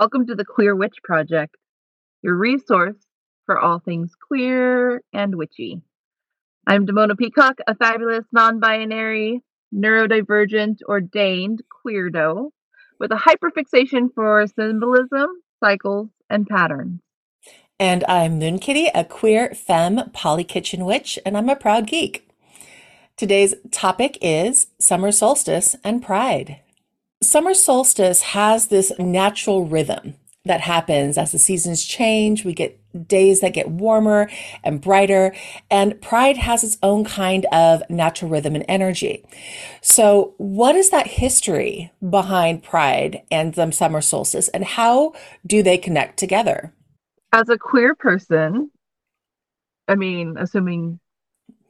Welcome to the Queer Witch Project, your resource for all things queer and witchy. I'm Damona Peacock, a fabulous non binary, neurodivergent, ordained queerdo with a hyperfixation for symbolism, cycles, and patterns. And I'm Moon Kitty, a queer femme poly kitchen witch, and I'm a proud geek. Today's topic is summer solstice and pride. Summer solstice has this natural rhythm that happens as the seasons change. We get days that get warmer and brighter, and pride has its own kind of natural rhythm and energy. So, what is that history behind pride and the summer solstice, and how do they connect together? As a queer person, I mean, assuming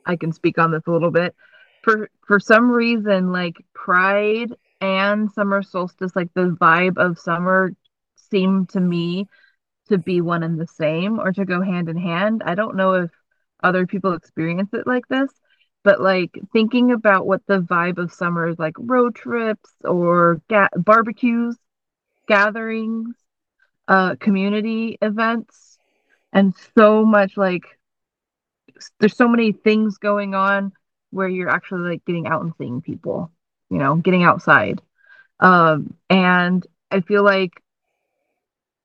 I can speak on this a little bit, for for some reason, like pride and summer solstice, like the vibe of summer seem to me to be one and the same or to go hand in hand. I don't know if other people experience it like this, but like thinking about what the vibe of summer is like road trips or ga- barbecues, gatherings, uh, community events, and so much like there's so many things going on where you're actually like getting out and seeing people you know, getting outside. Um, and I feel like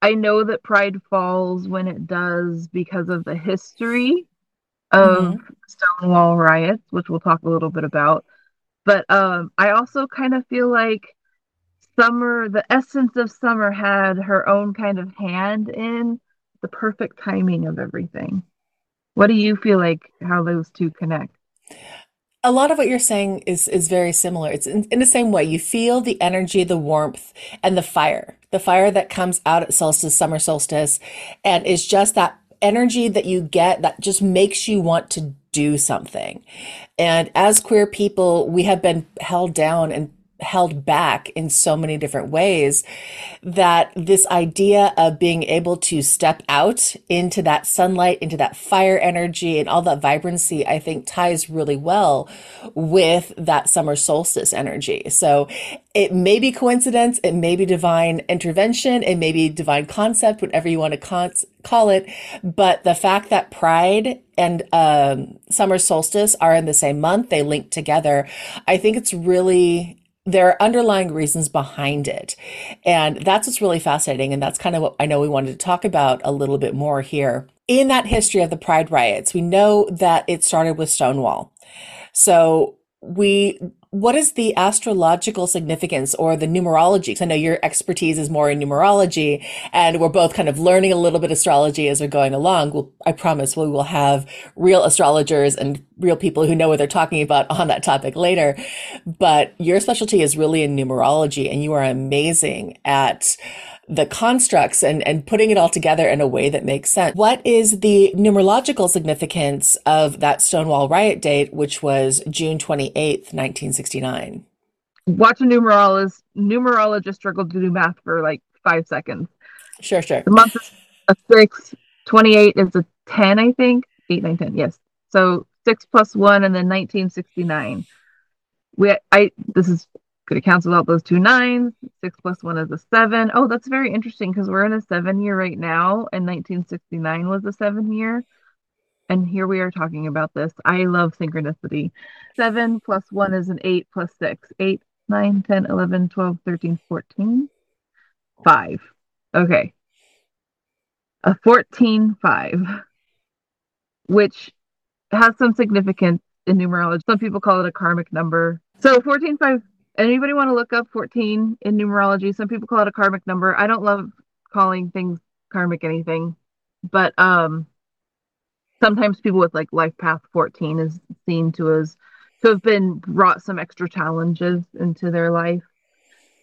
I know that Pride falls when it does because of the history of mm-hmm. Stonewall riots, which we'll talk a little bit about. But um, I also kind of feel like summer, the essence of summer, had her own kind of hand in the perfect timing of everything. What do you feel like how those two connect? A lot of what you're saying is is very similar. It's in, in, the same way. You feel the energy, the warmth, and the fire. The fire that comes out at solstice, summer solstice, and is just that energy that you get that just makes you want to do something. And as queer people, we have been held down and held back in so many different ways that this idea of being able to step out into that sunlight, into that fire energy and all that vibrancy, I think ties really well with that summer solstice energy. So it may be coincidence, it may be divine intervention, it may be divine concept, whatever you want to con- call it. But the fact that pride and um, summer solstice are in the same month, they link together. I think it's really there are underlying reasons behind it. And that's what's really fascinating. And that's kind of what I know we wanted to talk about a little bit more here. In that history of the Pride riots, we know that it started with Stonewall. So we what is the astrological significance or the numerology? Because I know your expertise is more in numerology, and we're both kind of learning a little bit astrology as we're going along. We'll, I promise we will have real astrologers and real people who know what they're talking about on that topic later. But your specialty is really in numerology, and you are amazing at the constructs and, and putting it all together in a way that makes sense. What is the numerological significance of that Stonewall riot date, which was June 28th, 1969? Watch a numerologist, numerologist struggle to do math for like five seconds. Sure, sure. The month is a six, 28 is a 10, I think. 8, 9, 10, yes. So six plus one and then 1969. We, I, this is could have canceled out those two nines. Six plus one is a seven. Oh, that's very interesting because we're in a seven year right now, and 1969 was a seven year. And here we are talking about this. I love synchronicity. Seven plus one is an eight plus six. Eight, nine, 10, 11, 12, 13, 14. Five. Okay. A 14, five, which has some significance in numerology. Some people call it a karmic number. So 14, five Anybody want to look up 14 in numerology? Some people call it a karmic number. I don't love calling things karmic anything, but um sometimes people with like life path 14 is seen to as to have been brought some extra challenges into their life.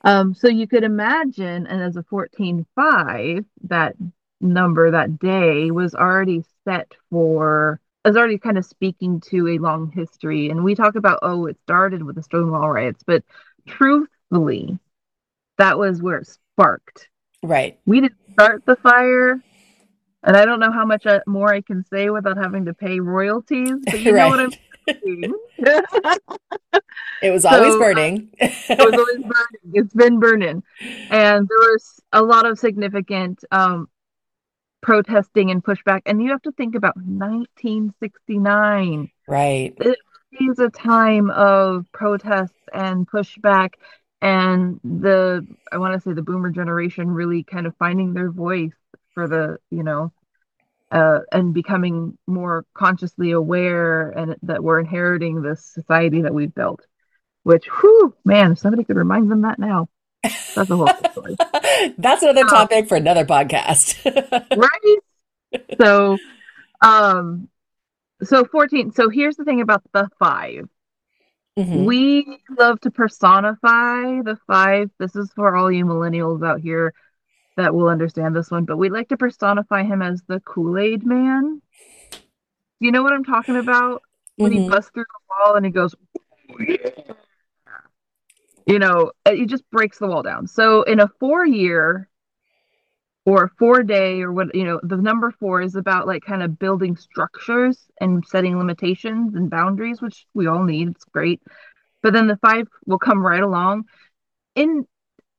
Um, so you could imagine, and as a 14 5, that number that day was already set for is already kind of speaking to a long history. And we talk about, oh, it started with the Stonewall riots, but truthfully, that was where it sparked. Right. We didn't start the fire. And I don't know how much uh, more I can say without having to pay royalties, but you right. know what I'm saying. It was always so, burning. it was always burning. It's been burning. And there was a lot of significant um, protesting and pushback. And you have to think about 1969. Right. It is a time of protests and pushback and the I want to say the boomer generation really kind of finding their voice for the, you know, uh, and becoming more consciously aware and that we're inheriting this society that we've built. Which, whew, man, if somebody could remind them that now, that's a whole story. that's another uh, topic uh, for another podcast, right? So, um, so 14. So here's the thing about the 5 mm-hmm. We love to personify the five. This is for all you millennials out here that will understand this one, but we like to personify him as the Kool Aid Man. You know what I'm talking about? When mm-hmm. he busts through the wall and he goes, oh, yeah. You know, it just breaks the wall down. So in a four year or four day or what, you know, the number four is about like kind of building structures and setting limitations and boundaries, which we all need. It's great. But then the five will come right along. In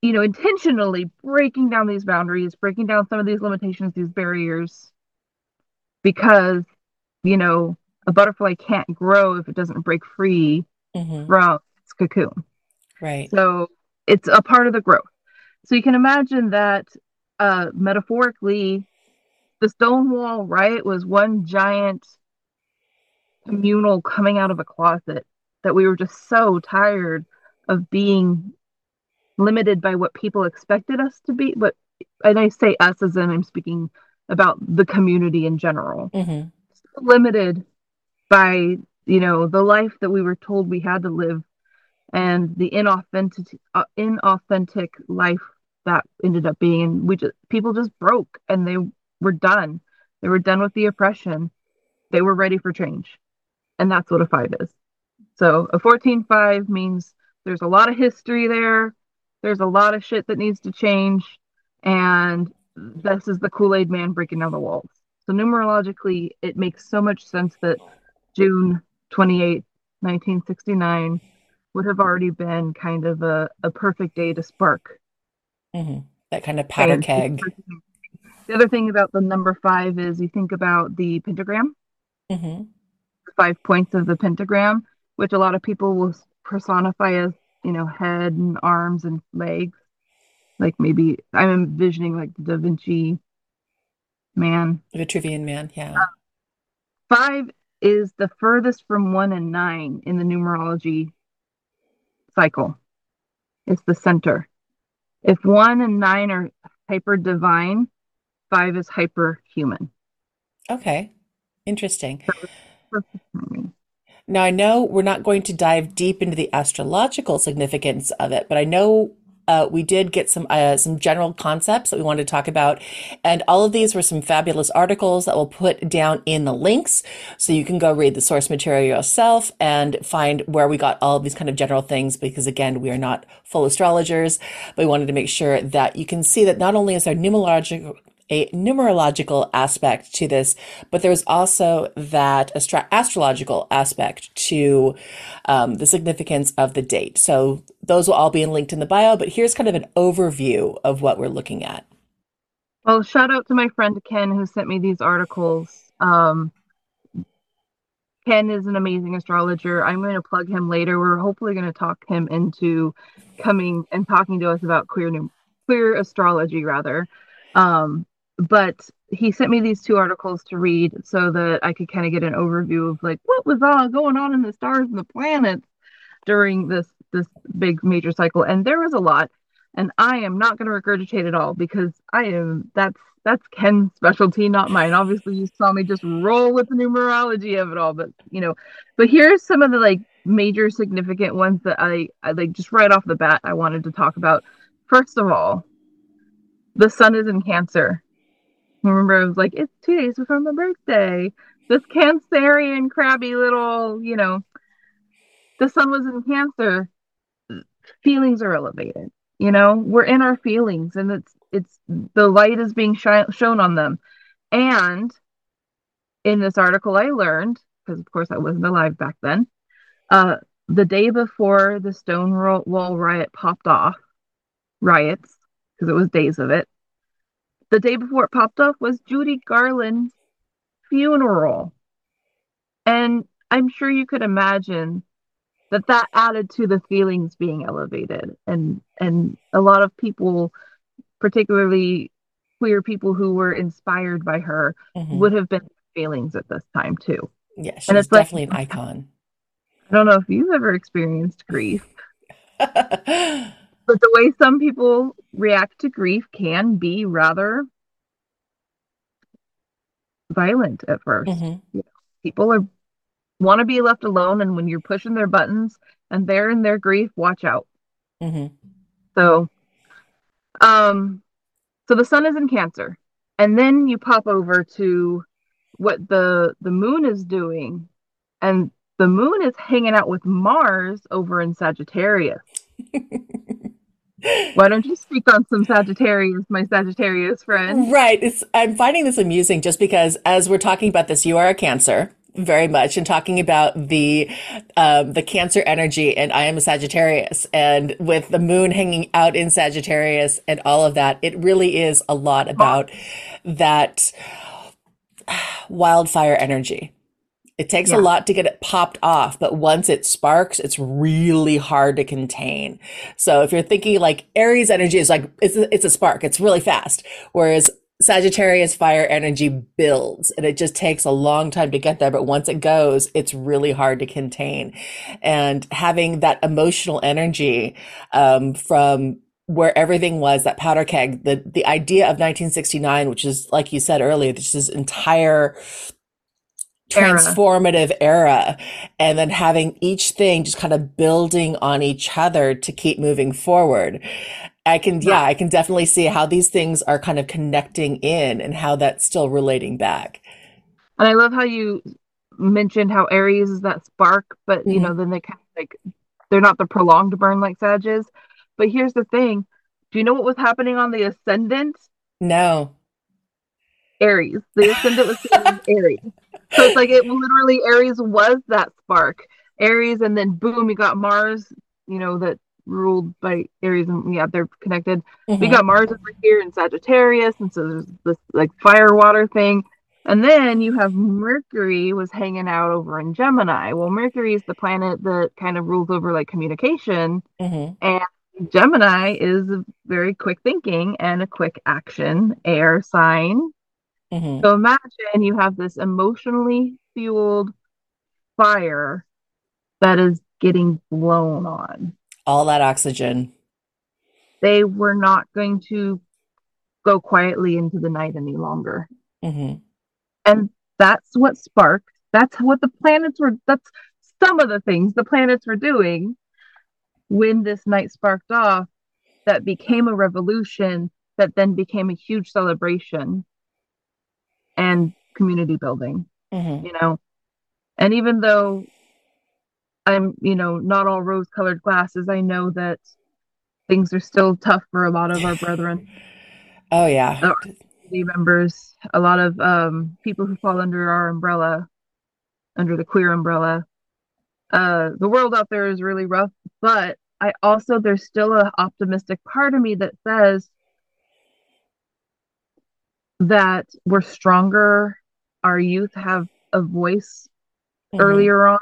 you know, intentionally breaking down these boundaries, breaking down some of these limitations, these barriers, because, you know, a butterfly can't grow if it doesn't break free mm-hmm. from its cocoon. Right. So it's a part of the growth. So you can imagine that uh, metaphorically, the stone wall, right, was one giant communal coming out of a closet that we were just so tired of being limited by what people expected us to be but and i say us as in i'm speaking about the community in general mm-hmm. limited by you know the life that we were told we had to live and the inauthentic uh, inauthentic life that ended up being and we just people just broke and they were done. They were done with the oppression. They were ready for change. And that's what a five is. So a 14-5 means there's a lot of history there. There's a lot of shit that needs to change, and this is the Kool Aid Man breaking down the walls. So numerologically, it makes so much sense that June 28, 1969 would have already been kind of a, a perfect day to spark. Mm-hmm. That kind of powder and keg. The other thing about the number five is you think about the pentagram, mm-hmm. five points of the pentagram, which a lot of people will personify as you know, head and arms and legs. Like maybe I'm envisioning like the Da Vinci man. The Vitruvian man, yeah. Uh, five is the furthest from one and nine in the numerology cycle. It's the center. If one and nine are hyper divine, five is hyper human. Okay. Interesting. Now, I know we're not going to dive deep into the astrological significance of it, but I know uh, we did get some uh, some general concepts that we wanted to talk about, and all of these were some fabulous articles that we'll put down in the links, so you can go read the source material yourself and find where we got all of these kind of general things. Because again, we are not full astrologers, but we wanted to make sure that you can see that not only is there numerological a numerological aspect to this, but there's also that astro- astrological aspect to um, the significance of the date. So those will all be linked in the bio, but here's kind of an overview of what we're looking at. Well, shout out to my friend Ken who sent me these articles. Um, Ken is an amazing astrologer. I'm going to plug him later. We're hopefully going to talk him into coming and talking to us about queer new, queer astrology rather. Um, but he sent me these two articles to read so that I could kind of get an overview of like what was all going on in the stars and the planets during this this big major cycle. And there was a lot and I am not going to regurgitate it all because I am that's that's Ken's specialty not mine. Obviously you saw me just roll with the numerology of it all but you know but here's some of the like major significant ones that I, I like just right off the bat I wanted to talk about. First of all the sun is in cancer remember I was like, it's two days before my birthday. This Cancerian crabby little, you know, the sun was in Cancer. Feelings are elevated. You know, we're in our feelings, and it's it's the light is being shown on them. And in this article, I learned because, of course, I wasn't alive back then. Uh, the day before the Stonewall riot popped off, riots, because it was days of it, the day before it popped off was Judy Garland's funeral. And I'm sure you could imagine that that added to the feelings being elevated and and a lot of people particularly queer people who were inspired by her mm-hmm. would have been feelings at this time too yeah she's and it's definitely like, an icon i don't know if you've ever experienced grief but the way some people react to grief can be rather violent at 1st mm-hmm. people are want to be left alone and when you're pushing their buttons and they're in their grief watch out mm-hmm. so um so the sun is in cancer and then you pop over to what the the moon is doing and the moon is hanging out with mars over in sagittarius why don't you speak on some Sagittarius, my Sagittarius friend? Right. It's, I'm finding this amusing just because as we're talking about this, you are a Cancer very much and talking about the um, the cancer energy and i am a sagittarius and with the moon hanging out in sagittarius and all of that it really is a lot about that wildfire energy it takes yeah. a lot to get it popped off, but once it sparks, it's really hard to contain. So if you're thinking like Aries energy is like, it's a, it's a spark, it's really fast. Whereas Sagittarius fire energy builds and it just takes a long time to get there. But once it goes, it's really hard to contain. And having that emotional energy, um, from where everything was that powder keg, the, the idea of 1969, which is, like you said earlier, this is entire transformative era. era. and then having each thing just kind of building on each other to keep moving forward I can, yeah, I can definitely see how these things are kind of connecting in and how that's still relating back. And I love how you mentioned how Aries is that spark, but mm-hmm. you know, then they kind of like they're not the prolonged burn like Sag is. But here's the thing: Do you know what was happening on the ascendant? No. Aries. The ascendant was Aries. So it's like it literally Aries was that spark. Aries, and then boom, you got Mars. You know that ruled by Aries and yeah, they're connected. Mm-hmm. We got Mars over here in Sagittarius, and so there's this like fire water thing. And then you have Mercury was hanging out over in Gemini. Well, Mercury is the planet that kind of rules over like communication, mm-hmm. and Gemini is very quick thinking and a quick action air sign. Mm-hmm. So imagine you have this emotionally fueled fire that is getting blown on all that oxygen. They were not going to go quietly into the night any longer. Mm-hmm. And that's what sparked, that's what the planets were, that's some of the things the planets were doing when this night sparked off that became a revolution that then became a huge celebration and community building mm-hmm. you know and even though I'm, you know, not all rose colored glasses. I know that things are still tough for a lot of our brethren. oh, yeah. Our members, a lot of um, people who fall under our umbrella, under the queer umbrella. Uh, the world out there is really rough, but I also, there's still an optimistic part of me that says that we're stronger. Our youth have a voice mm-hmm. earlier on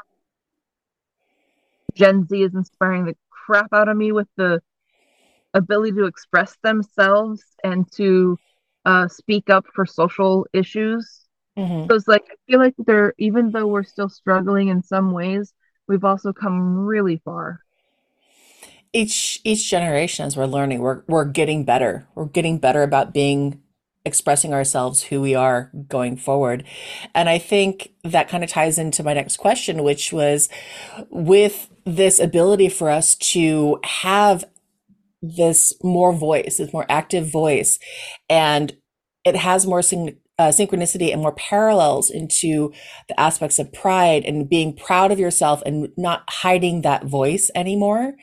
Gen Z is inspiring the crap out of me with the ability to express themselves and to uh, speak up for social issues. Mm-hmm. So it's like I feel like they're even though we're still struggling in some ways, we've also come really far. Each each generation as we're learning, we're we're getting better. We're getting better about being expressing ourselves who we are going forward. And I think that kind of ties into my next question, which was with this ability for us to have this more voice, this more active voice, and it has more syn- uh, synchronicity and more parallels into the aspects of pride and being proud of yourself and not hiding that voice anymore.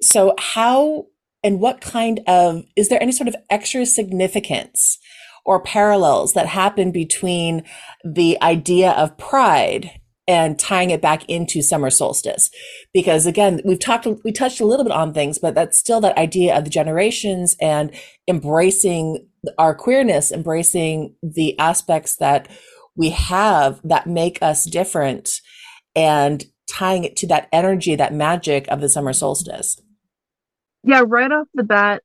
So, how and what kind of is there any sort of extra significance or parallels that happen between the idea of pride and tying it back into summer solstice. Because again, we've talked, we touched a little bit on things, but that's still that idea of the generations and embracing our queerness, embracing the aspects that we have that make us different and tying it to that energy, that magic of the summer solstice. Yeah, right off the bat,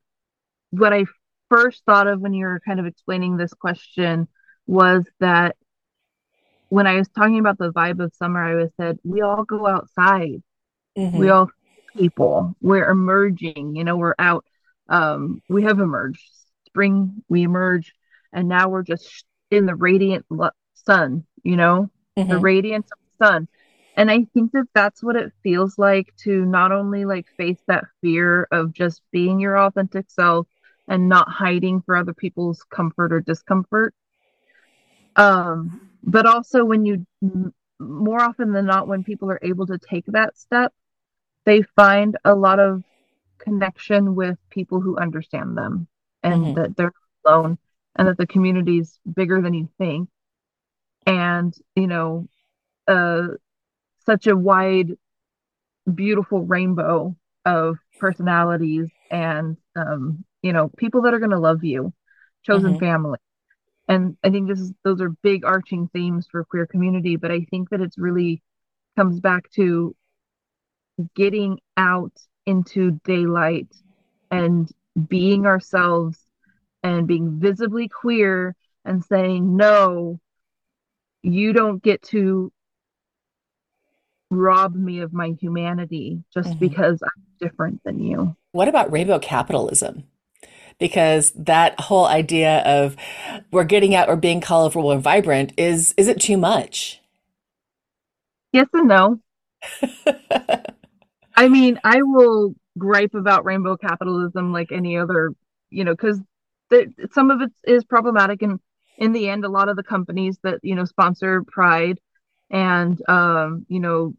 what I first thought of when you were kind of explaining this question was that when I was talking about the vibe of summer, I was said we all go outside. Mm-hmm. We all people. We're emerging. You know, we're out. Um, we have emerged. Spring, we emerge, and now we're just in the radiant sun. You know, mm-hmm. the radiance of the sun. And I think that that's what it feels like to not only like face that fear of just being your authentic self and not hiding for other people's comfort or discomfort, um, but also when you more often than not when people are able to take that step they find a lot of connection with people who understand them and mm-hmm. that they're alone and that the community is bigger than you think and you know uh such a wide beautiful rainbow of personalities and um you know people that are going to love you chosen mm-hmm. family and i think this is those are big arching themes for queer community but i think that it's really comes back to getting out into daylight and being ourselves and being visibly queer and saying no you don't get to rob me of my humanity just mm-hmm. because i'm different than you what about rainbow capitalism because that whole idea of we're getting out or being colorful and vibrant is is it too much? Yes and no. I mean, I will gripe about rainbow capitalism like any other, you know, because some of it is problematic, and in the end, a lot of the companies that you know sponsor Pride and um, you know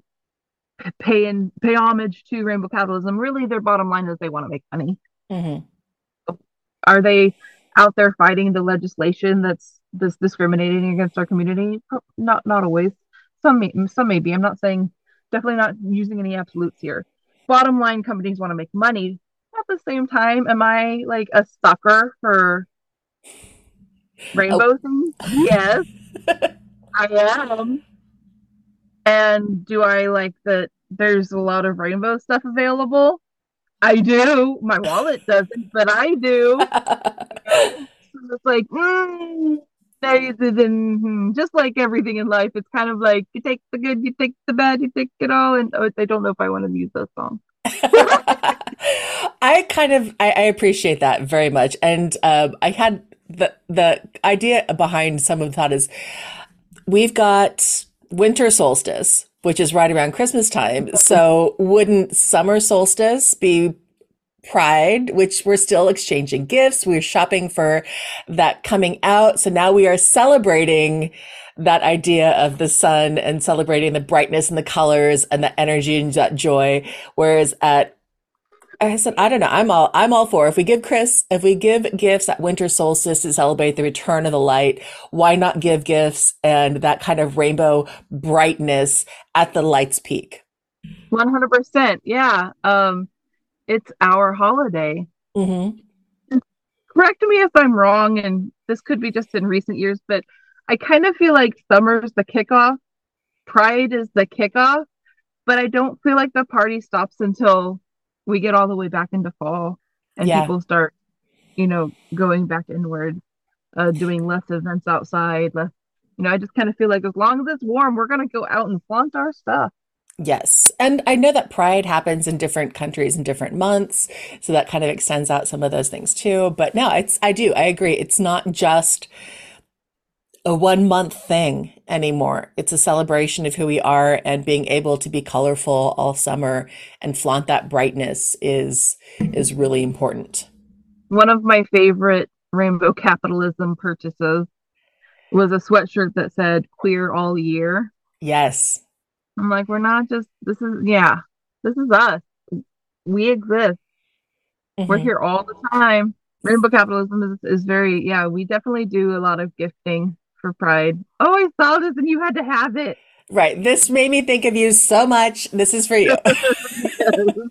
pay and pay homage to rainbow capitalism, really their bottom line is they want to make money. Mm-hmm are they out there fighting the legislation that's this discriminating against our community? Not not always. Some may, some maybe. I'm not saying definitely not using any absolutes here. Bottom line, companies want to make money. At the same time, am I like a sucker for rainbow oh. things? Yes, I am. And do I like that? There's a lot of rainbow stuff available. I do. My wallet doesn't, but I do. so it's like, mm, hmm, just like everything in life, it's kind of like you take the good, you take the bad, you take it all. And oh, I don't know if I want to use those songs. I kind of I, I, appreciate that very much, and um, I had the the idea behind some of that is we've got winter solstice, which is right around Christmas time. So wouldn't summer solstice be pride, which we're still exchanging gifts. We're shopping for that coming out. So now we are celebrating that idea of the sun and celebrating the brightness and the colors and the energy and that joy. Whereas at I said, I don't know. I'm all, I'm all for if we give Chris, if we give gifts at winter solstice to celebrate the return of the light, why not give gifts and that kind of rainbow brightness at the light's peak? 100%. Yeah. Um, it's our holiday. Mm-hmm. Correct me if I'm wrong, and this could be just in recent years, but I kind of feel like summer's the kickoff, Pride is the kickoff, but I don't feel like the party stops until we get all the way back into fall and yeah. people start, you know, going back inward, uh, doing less events outside, less. You know, I just kind of feel like as long as it's warm, we're gonna go out and flaunt our stuff. Yes. And I know that pride happens in different countries in different months. So that kind of extends out some of those things too. But no, it's, I do, I agree. It's not just a one month thing anymore. It's a celebration of who we are and being able to be colorful all summer and flaunt that brightness is, is really important. One of my favorite rainbow capitalism purchases was a sweatshirt that said queer all year. Yes. I'm like, we're not just, this is, yeah, this is us. We exist. Mm-hmm. We're here all the time. Rainbow capitalism is, is very, yeah, we definitely do a lot of gifting for Pride. Oh, I saw this and you had to have it. Right. This made me think of you so much. This is for you.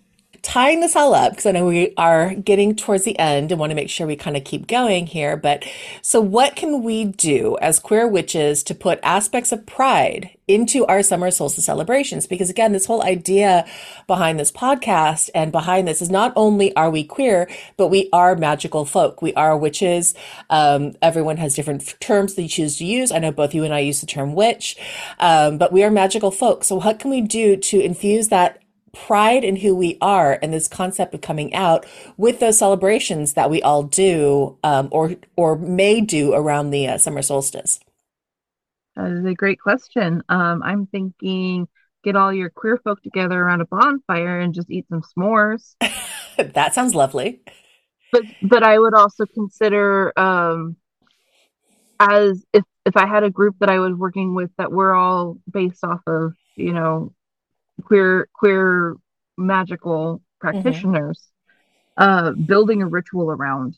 tying this all up, because I know we are getting towards the end and want to make sure we kind of keep going here. But so, what can we do as queer witches to put aspects of pride into our summer solstice celebrations? Because again, this whole idea behind this podcast and behind this is not only are we queer, but we are magical folk. We are witches. Um, everyone has different terms they choose to use. I know both you and I use the term witch, um, but we are magical folk. So, what can we do to infuse that? Pride in who we are and this concept of coming out with those celebrations that we all do um, or or may do around the uh, summer solstice? That is a great question. Um, I'm thinking get all your queer folk together around a bonfire and just eat some s'mores. that sounds lovely. But but I would also consider um, as if if I had a group that I was working with that we're all based off of you know queer queer magical practitioners mm-hmm. uh building a ritual around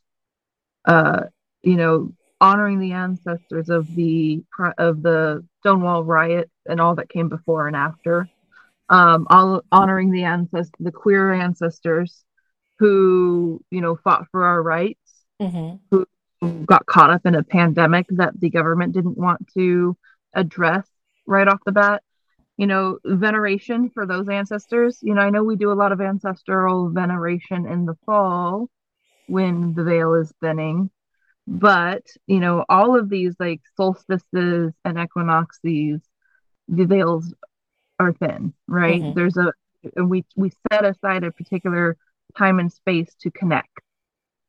uh you know honoring the ancestors of the of the stonewall riot and all that came before and after um all honoring the ancestors the queer ancestors who you know fought for our rights mm-hmm. who got caught up in a pandemic that the government didn't want to address right off the bat you know, veneration for those ancestors. You know, I know we do a lot of ancestral veneration in the fall when the veil is thinning, but you know, all of these like solstices and equinoxes, the veils are thin, right? Mm-hmm. There's a we we set aside a particular time and space to connect,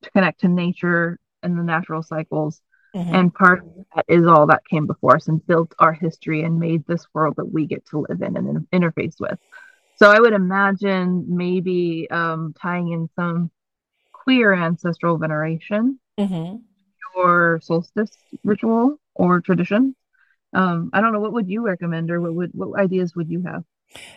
to connect to nature and the natural cycles Mm-hmm. And part of that is all that came before us and built our history and made this world that we get to live in and interface with. So I would imagine maybe um, tying in some queer ancestral veneration mm-hmm. or solstice ritual or tradition. Um, I don't know. What would you recommend, or what would what ideas would you have?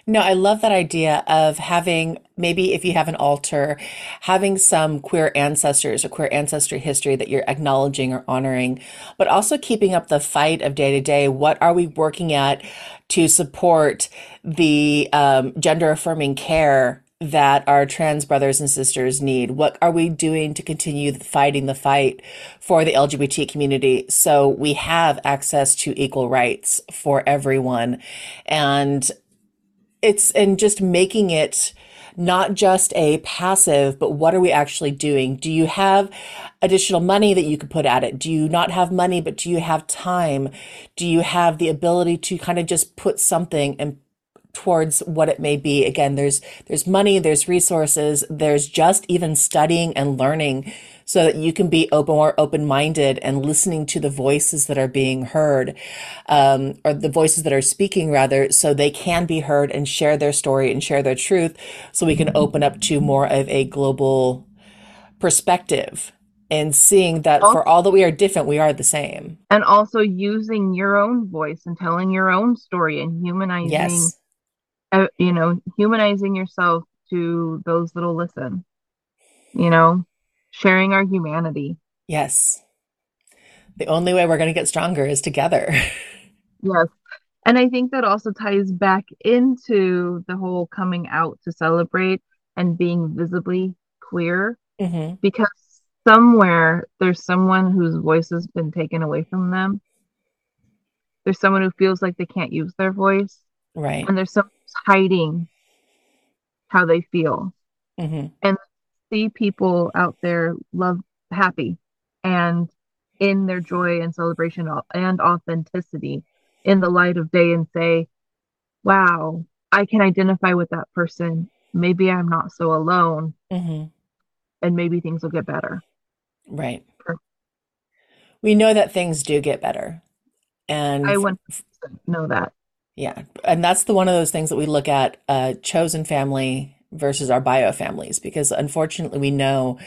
No, I love that idea of having maybe if you have an altar, having some queer ancestors or queer ancestry history that you're acknowledging or honoring, but also keeping up the fight of day to day. What are we working at to support the um, gender affirming care that our trans brothers and sisters need? What are we doing to continue fighting the fight for the LGBT community so we have access to equal rights for everyone? And it's and just making it not just a passive, but what are we actually doing? Do you have additional money that you could put at it? Do you not have money, but do you have time? Do you have the ability to kind of just put something and towards what it may be? Again, there's, there's money, there's resources, there's just even studying and learning so that you can be open, more open-minded and listening to the voices that are being heard, um, or the voices that are speaking rather, so they can be heard and share their story and share their truth, so we can open up to more of a global perspective and seeing that for all that we are different, we are the same. And also using your own voice and telling your own story and humanizing, yes. uh, you know, humanizing yourself to those that'll listen. You know, sharing our humanity. Yes. The only way we're going to get stronger is together. yes. And I think that also ties back into the whole coming out to celebrate and being visibly queer mm-hmm. because somewhere there's someone whose voice has been taken away from them. There's someone who feels like they can't use their voice. Right. And there's someone hiding how they feel. Mm-hmm. And see people out there love happy and in their joy and celebration and authenticity in the light of day and say, wow, I can identify with that person. Maybe I'm not so alone. Mm-hmm. And maybe things will get better. Right. We know that things do get better. And I want to know that. Yeah. And that's the one of those things that we look at uh, chosen family versus our bio families because unfortunately we know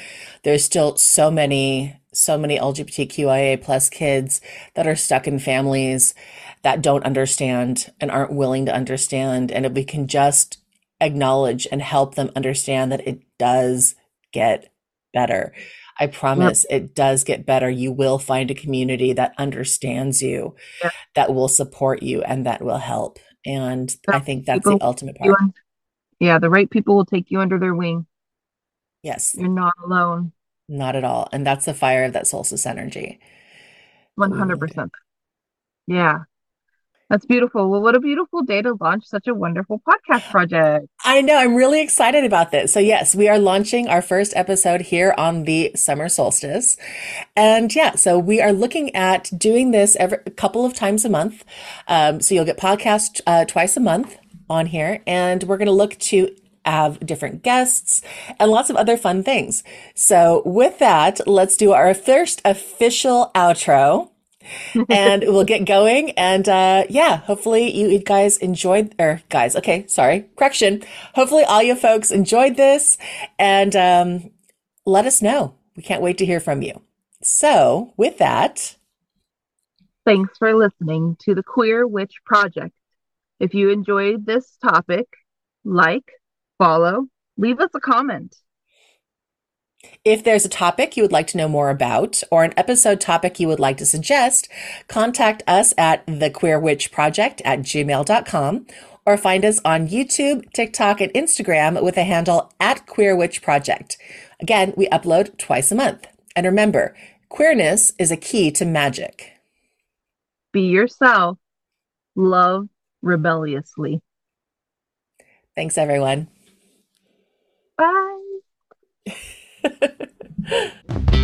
there's still so many so many LGBTQIA plus kids that are stuck in families that don't understand and aren't willing to understand and if we can just acknowledge and help them understand that it does get better I promise yep. it does get better. You will find a community that understands you, yep. that will support you, and that will help. And So I think that's people the ultimate part. Yeah, the right people will take you under their wing. Yes, You're not alone. not at all. And that's the fire of that solstice energy that we need. 100%. Yeah. That's beautiful. Well, what a beautiful day to launch such a wonderful podcast project. I know, I'm really excited about this. So, yes, we are launching our first episode here on the summer solstice. And yeah, so we are looking at doing this every a couple of times a month. Um, so, you'll get podcast uh, twice a month on here, and we're going to look to have different guests and lots of other fun things. So, with that, let's do our first official outro and we'll get going. And uh, yeah, hopefully you guys enjoyed, or guys, okay, sorry, correction. Hopefully all you folks enjoyed this and um, let us know. We can't wait to hear from you. So, with that, Thanks for listening to the Queer Witch Project. If you enjoyed this topic, like, follow, leave us a comment. if there's a topic you would like to know more about or an episode topic you would like to suggest, contact us at thequeerwitchproject at gmail.com or find us on YouTube, TikTok, and Instagram with the handle at Queer Witch Project. Again, we upload twice a month. And remember, queerness is a key to magic. Be yourself, love rebelliously. Thanks, everyone. Bye.